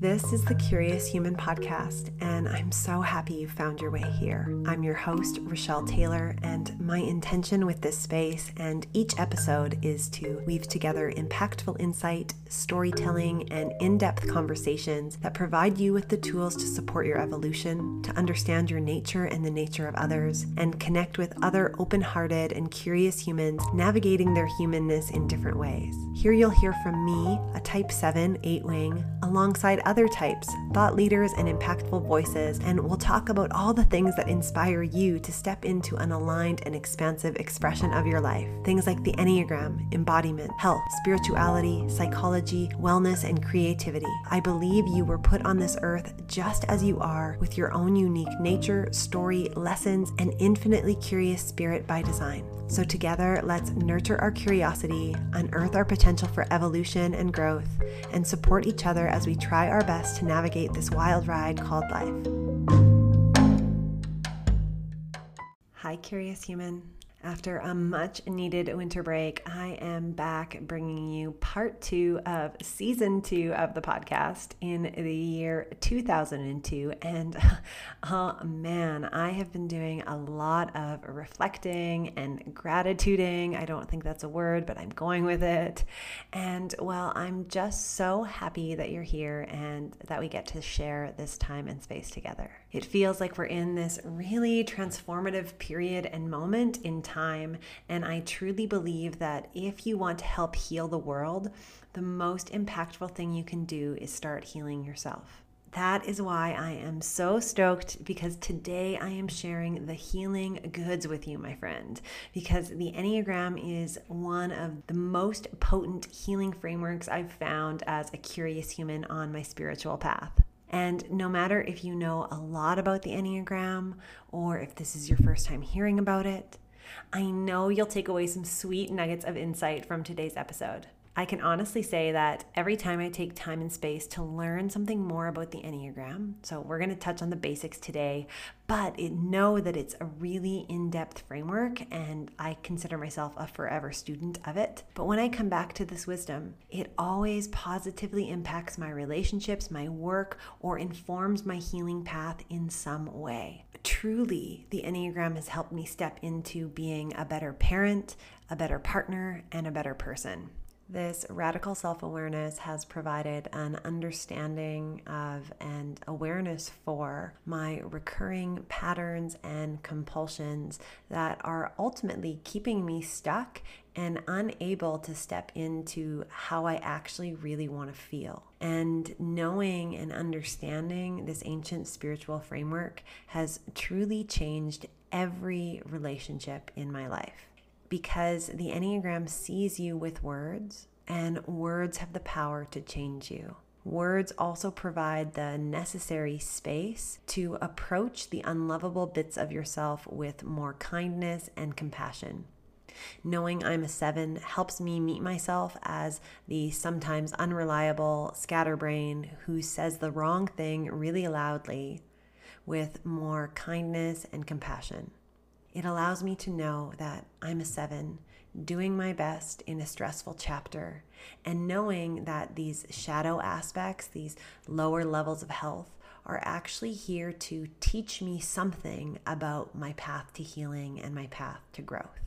This is the Curious Human Podcast, and I'm so happy you found your way here. I'm your host, Rochelle Taylor, and my intention with this space and each episode is to weave together impactful insight, storytelling, and in depth conversations that provide you with the tools to support your evolution, to understand your nature and the nature of others, and connect with other open hearted and curious humans navigating their humanness in different ways. Here you'll hear from me, a Type 7 8 wing, alongside other types, thought leaders, and impactful voices, and we'll talk about all the things that inspire you to step into an aligned and expansive expression of your life. Things like the Enneagram, embodiment, health, spirituality, psychology, wellness, and creativity. I believe you were put on this earth just as you are, with your own unique nature, story, lessons, and infinitely curious spirit by design. So, together, let's nurture our curiosity, unearth our potential for evolution and growth, and support each other as we try our best to navigate this wild ride called life. Hi, curious human. After a much needed winter break, I am back bringing you part two of season two of the podcast in the year 2002. And oh man, I have been doing a lot of reflecting and gratituding. I don't think that's a word, but I'm going with it. And well, I'm just so happy that you're here and that we get to share this time and space together. It feels like we're in this really transformative period and moment in time. And I truly believe that if you want to help heal the world, the most impactful thing you can do is start healing yourself. That is why I am so stoked because today I am sharing the healing goods with you, my friend. Because the Enneagram is one of the most potent healing frameworks I've found as a curious human on my spiritual path. And no matter if you know a lot about the Enneagram or if this is your first time hearing about it, I know you'll take away some sweet nuggets of insight from today's episode. I can honestly say that every time I take time and space to learn something more about the Enneagram, so we're going to touch on the basics today, but it, know that it's a really in depth framework and I consider myself a forever student of it. But when I come back to this wisdom, it always positively impacts my relationships, my work, or informs my healing path in some way. Truly, the Enneagram has helped me step into being a better parent, a better partner, and a better person. This radical self awareness has provided an understanding of and awareness for my recurring patterns and compulsions that are ultimately keeping me stuck and unable to step into how I actually really want to feel. And knowing and understanding this ancient spiritual framework has truly changed every relationship in my life because the Enneagram sees you with words, and words have the power to change you. Words also provide the necessary space to approach the unlovable bits of yourself with more kindness and compassion. Knowing I'm a seven helps me meet myself as the sometimes unreliable scatterbrain who says the wrong thing really loudly with more kindness and compassion. It allows me to know that I'm a seven, doing my best in a stressful chapter, and knowing that these shadow aspects, these lower levels of health, are actually here to teach me something about my path to healing and my path to growth.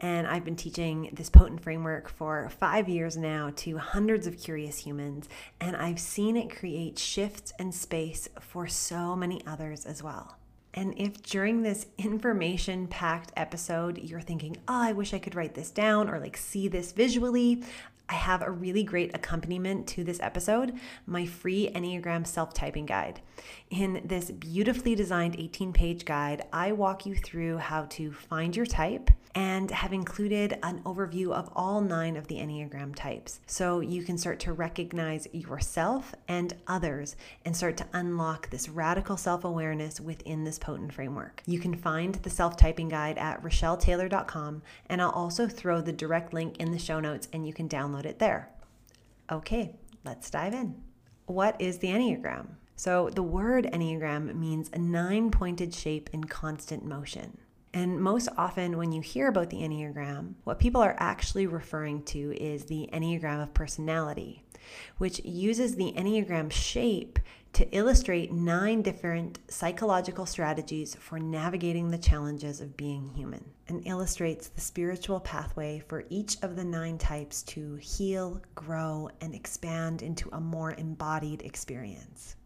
And I've been teaching this potent framework for five years now to hundreds of curious humans, and I've seen it create shifts and space for so many others as well. And if during this information packed episode you're thinking, oh, I wish I could write this down or like see this visually, I have a really great accompaniment to this episode my free Enneagram self typing guide. In this beautifully designed 18 page guide, I walk you through how to find your type and have included an overview of all nine of the Enneagram types. So you can start to recognize yourself and others and start to unlock this radical self awareness within this potent framework. You can find the self typing guide at rochelletaylor.com, and I'll also throw the direct link in the show notes and you can download it there. Okay, let's dive in. What is the Enneagram? So, the word Enneagram means a nine pointed shape in constant motion. And most often, when you hear about the Enneagram, what people are actually referring to is the Enneagram of personality. which uses the Enneagram shape to illustrate nine different psychological strategies for navigating the challenges of being human and illustrates the spiritual pathway for each of the nine types to heal, grow, and expand into a more embodied experience.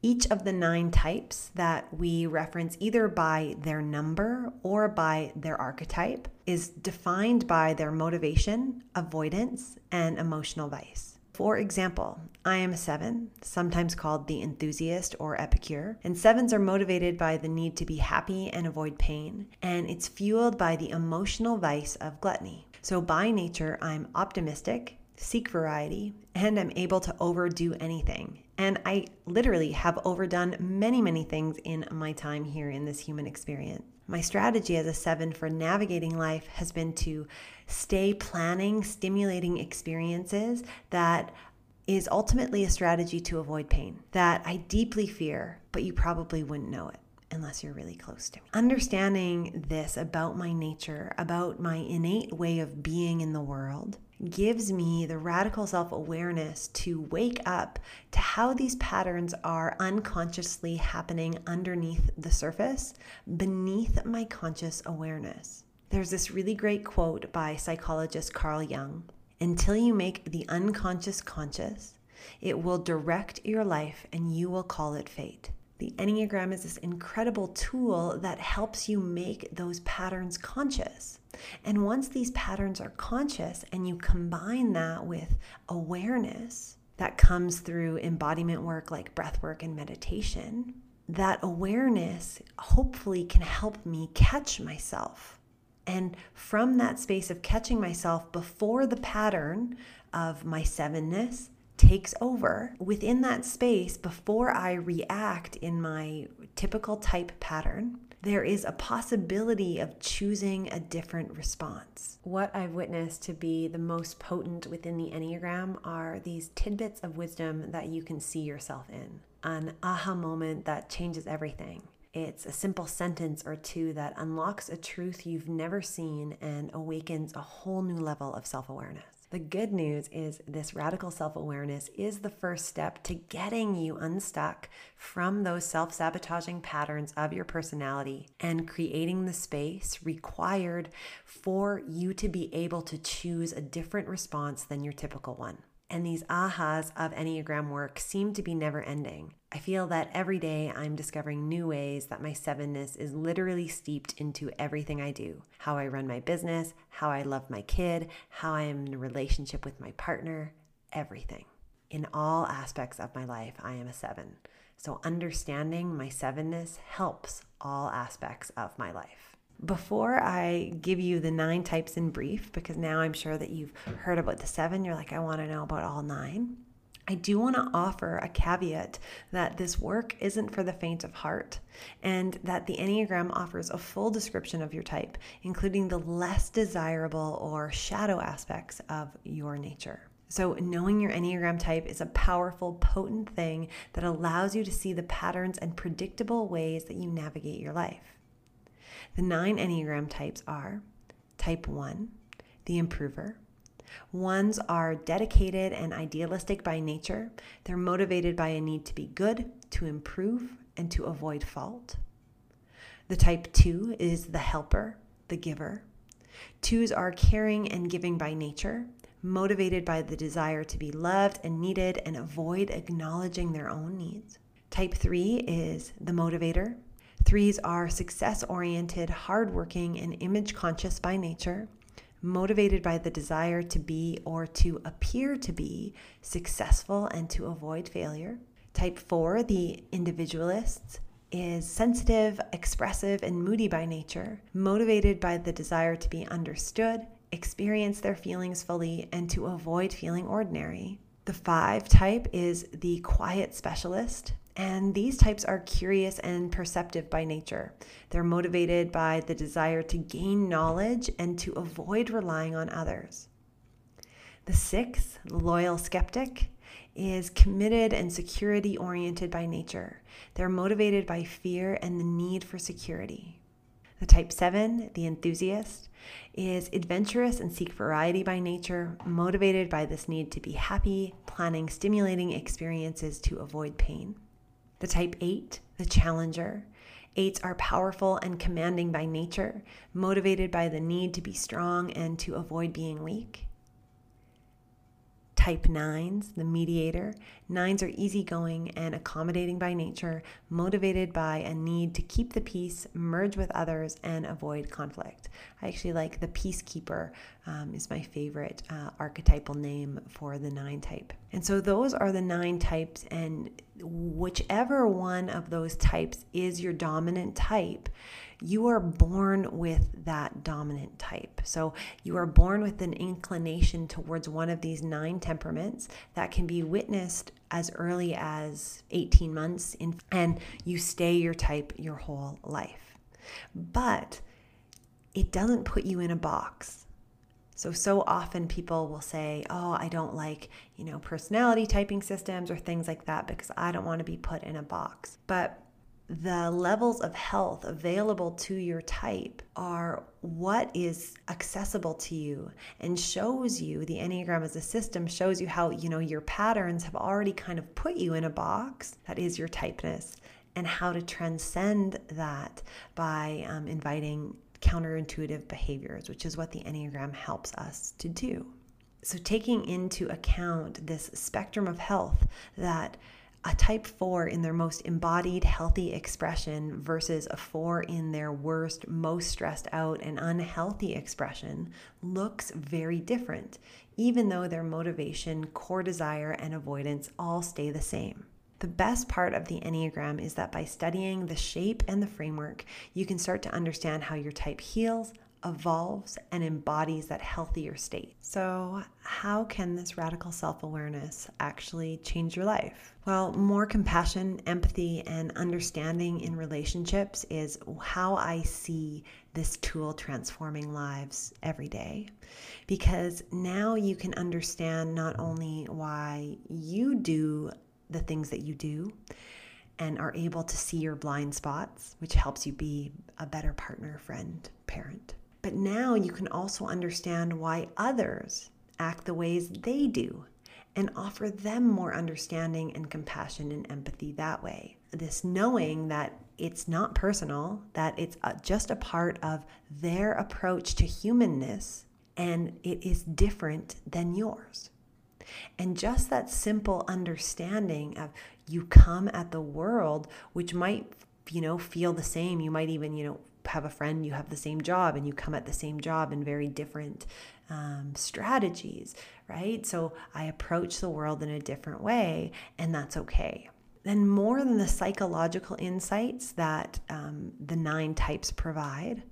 Each of the nine types that we reference either by their number or by their archetype is defined by their motivation, avoidance, and emotional vice. For example, I am a seven, sometimes called the enthusiast or epicure, and sevens are motivated by the need to be happy and avoid pain, and it's fueled by the emotional vice of gluttony. So, by nature, I'm optimistic, seek variety, and I'm able to overdo anything. And I literally have overdone many, many things in my time here in this human experience. My strategy as a seven for navigating life has been to stay planning stimulating experiences that is ultimately a strategy to avoid pain that I deeply fear, but you probably wouldn't know it unless you're really close to me. Understanding this about my nature, about my innate way of being in the world, gives me the radical self awareness to wake up to how these patterns are unconsciously happening underneath the surface, beneath my conscious awareness. There's this really great quote by psychologist Carl Jung Until you make the unconscious conscious, it will direct your life and you will call it fate. The Enneagram is this incredible tool that helps you make those patterns conscious. And once these patterns are conscious and you combine that with awareness that comes through embodiment work like breath work and meditation, that awareness hopefully can help me catch myself. And from that space of catching myself before the pattern of my sevenness takes over within that space before I react in my typical type pattern, there is a possibility of choosing a different response. What I've witnessed to be the most potent within the Enneagram are these tidbits of wisdom that you can see yourself in. An aha moment that changes everything. It's a simple sentence or two that unlocks a truth you've never seen and awakens a whole new level of self awareness. The good news is this radical self awareness is the first step to getting you unstuck from those self sabotaging patterns of your personality and creating the space required for you to be able to choose a different response than your typical one. And these ahas of Enneagram work seem to be never ending. I feel that every day I'm discovering new ways that my sevenness is literally steeped into everything I do how I run my business, how I love my kid, how I am in a relationship with my partner, everything. In all aspects of my life, I am a seven. So understanding my sevenness helps all aspects of my life. Before I give you the nine types in brief, because now I'm sure that you've heard about the seven, you're like, I want to know about all nine. I do want to offer a caveat that this work isn't for the faint of heart, and that the Enneagram offers a full description of your type, including the less desirable or shadow aspects of your nature. So, knowing your Enneagram type is a powerful, potent thing that allows you to see the patterns and predictable ways that you navigate your life. The nine Enneagram types are type 1, the improver. Ones are dedicated and idealistic by nature. They're motivated by a need to be good, to improve, and to avoid fault. The type 2 is the helper, the giver. Twos are caring and giving by nature, motivated by the desire to be loved and needed and avoid acknowledging their own needs. Type 3 is the motivator, Threes are success oriented, hardworking, and image conscious by nature, motivated by the desire to be or to appear to be successful and to avoid failure. Type four, the individualist, is sensitive, expressive, and moody by nature, motivated by the desire to be understood, experience their feelings fully, and to avoid feeling ordinary. The five type is the quiet specialist, and these types are curious and perceptive by nature. They're motivated by the desire to gain knowledge and to avoid relying on others. The sixth, loyal skeptic, is committed and security oriented by nature. They're motivated by fear and the need for security. The type 7, the enthusiast, is adventurous and seek variety by nature, motivated by this need to be happy, planning stimulating experiences to avoid pain. The type 8, the challenger, Eights are powerful and commanding by nature, motivated by the need to be strong and to avoid being weak. Type 9s, the mediator. Nines are easygoing and accommodating by nature, motivated by a need to keep the peace, merge with others, and avoid conflict. I actually like the peacekeeper, um, is my favorite uh, archetypal name for the nine type. And so those are the nine types, and whichever one of those types is your dominant type, you are born with that dominant type. So you are born with an inclination towards one of these nine temperaments that can be witnessed as early as 18 months in, and you stay your type your whole life. But it doesn't put you in a box. So, so often people will say, Oh, I don't like, you know, personality typing systems or things like that because I don't want to be put in a box. But the levels of health available to your type are what is accessible to you and shows you the enneagram as a system shows you how you know your patterns have already kind of put you in a box that is your typeness and how to transcend that by um, inviting counterintuitive behaviors which is what the enneagram helps us to do. So taking into account this spectrum of health that a type 4 in their most embodied, healthy expression versus a 4 in their worst, most stressed out, and unhealthy expression looks very different, even though their motivation, core desire, and avoidance all stay the same. The best part of the Enneagram is that by studying the shape and the framework, you can start to understand how your type heals, evolves and embodies that healthier state. So, how can this radical self awareness actually change your life? Well, more compassion, empathy, and understanding in relationships is how I see this tool transforming lives every day. Because now you can understand not only why you do the things that you do and are able to see your blind spots, which helps you be a better partner, friend, parent. But now you can also understand why others act the ways they do and offer them more understanding and compassion and empathy that way. This knowing that it's not personal, that it's uh, just a part of their approach to humanness and it is different than yours. And just that simple understanding of you come at the world, which might, you know, feel the same. You might even, you know, have a friend, you have the same job, and you come at the same job in very different um, strategies, right? So I approach the world in a different way, and that's okay. Then, more than the psychological insights that um, the nine types provide,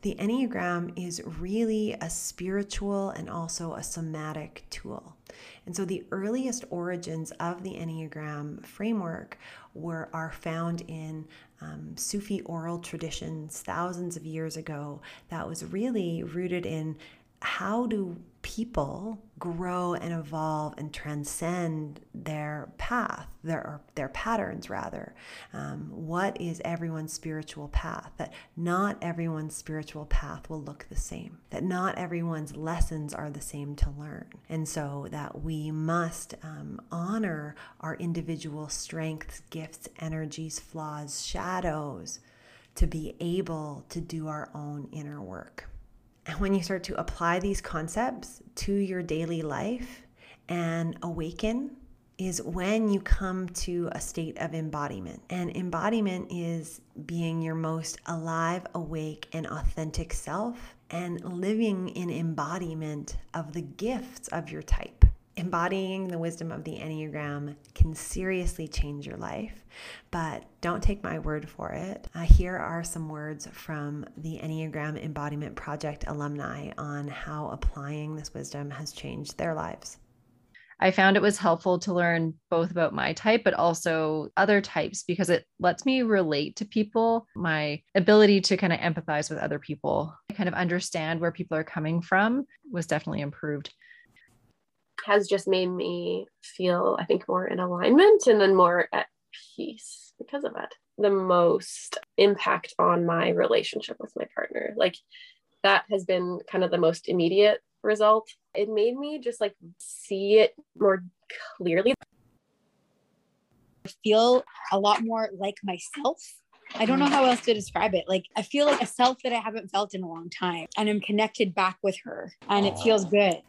the Enneagram is really a spiritual and also a somatic tool. And so the earliest origins of the Enneagram framework were are found in um, Sufi oral traditions thousands of years ago that was really rooted in how do people grow and evolve and transcend their path, their their patterns rather. Um, what is everyone's spiritual path? That not everyone's spiritual path will look the same. That not everyone's lessons are the same to learn, and so that we must um, honor our individual strengths, gifts, energies, flaws, shadows, to be able to do our own inner work. And when you start to apply these concepts to your daily life and awaken, is when you come to a state of embodiment. And embodiment is being your most alive, awake, and authentic self and living in embodiment of the gifts of your type. Embodying the wisdom of the Enneagram can seriously change your life, but don't take my word for it. Uh, here are some words from the Enneagram Embodiment Project alumni on how applying this wisdom has changed their lives. I found it was helpful to learn both about my type, but also other types because it lets me relate to people. My ability to kind of empathize with other people, kind of understand where people are coming from was definitely improved has just made me feel, I think, more in alignment and then more at peace because of it. the most impact on my relationship with my partner. Like that has been kind of the most immediate result. It made me just like see it more clearly. I feel a lot more like myself. I don't know how else to describe it. Like I feel like a self that I haven't felt in a long time and I'm connected back with her and it feels good.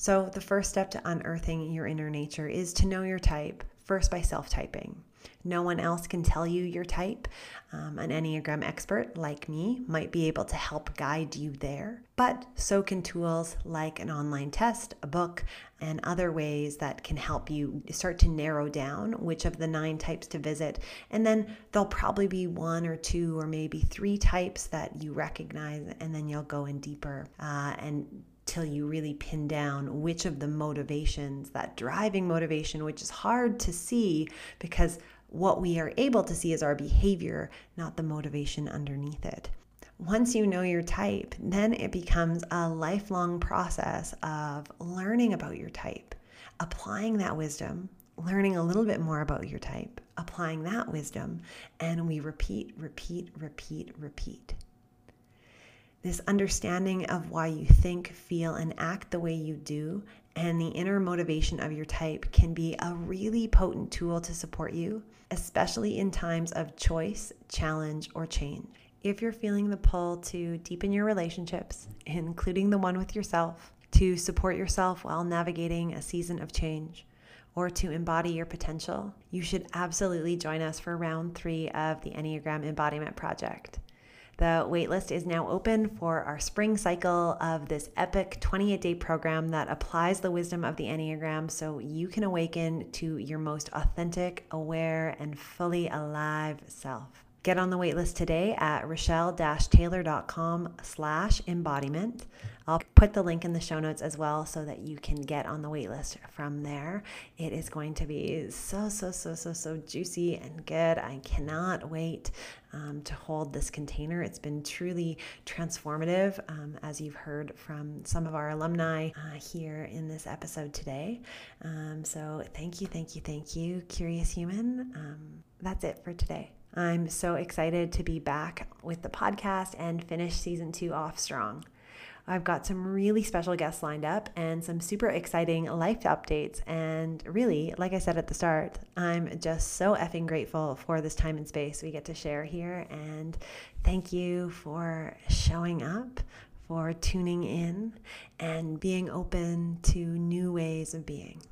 So, the first step to unearthing your inner nature is to know your type, first by self typing. No one else can tell you your type. Um, an Enneagram expert like me might be able to help guide you there, but so can tools like an online test, a book, and other ways that can help you start to narrow down which of the nine types to visit. And then there'll probably be one or two or maybe three types that you recognize, and then you'll go in deeper uh, and till you really pin down which of the motivations, that driving motivation, which is hard to see because what we are able to see is our behavior, not the motivation underneath it. Once you know your type, then it becomes a lifelong process of learning about your type, applying that wisdom, learning a little bit more about your type, applying that wisdom, and we repeat, repeat, repeat, repeat this understanding of why you think, feel, and act the way you do, and the inner motivation of your type can be a really potent tool to support you, especially in times of choice, challenge, or change. If you're feeling the pull to deepen your relationships, including the one with yourself, to support yourself while navigating a season of change, or to embody your potential, you should absolutely join us for round three of the Enneagram Embodiment Project. The waitlist is now open for our spring cycle of this epic 28 day program that applies the wisdom of the Enneagram so you can awaken to your most authentic, aware, and fully alive self. Get on the waitlist today at rochelle-taylor.com slash embodiment. I'll put the link in the show notes as well so that you can get on the waitlist from there. It is going to be so, so, so, so, so juicy and good. I cannot wait um, to hold this container. It's been truly transformative, um, as you've heard from some of our alumni uh, here in this episode today. Um, so thank you, thank you, thank you, Curious Human. Um, that's it for today. I'm so excited to be back with the podcast and finish season two off strong. I've got some really special guests lined up and some super exciting life updates. And really, like I said at the start, I'm just so effing grateful for this time and space we get to share here. And thank you for showing up, for tuning in, and being open to new ways of being.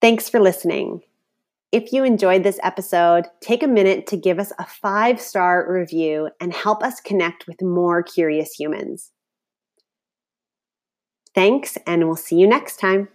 Thanks for listening. If you enjoyed this episode, take a minute to give us a five star review and help us connect with more curious humans. Thanks, and we'll see you next time.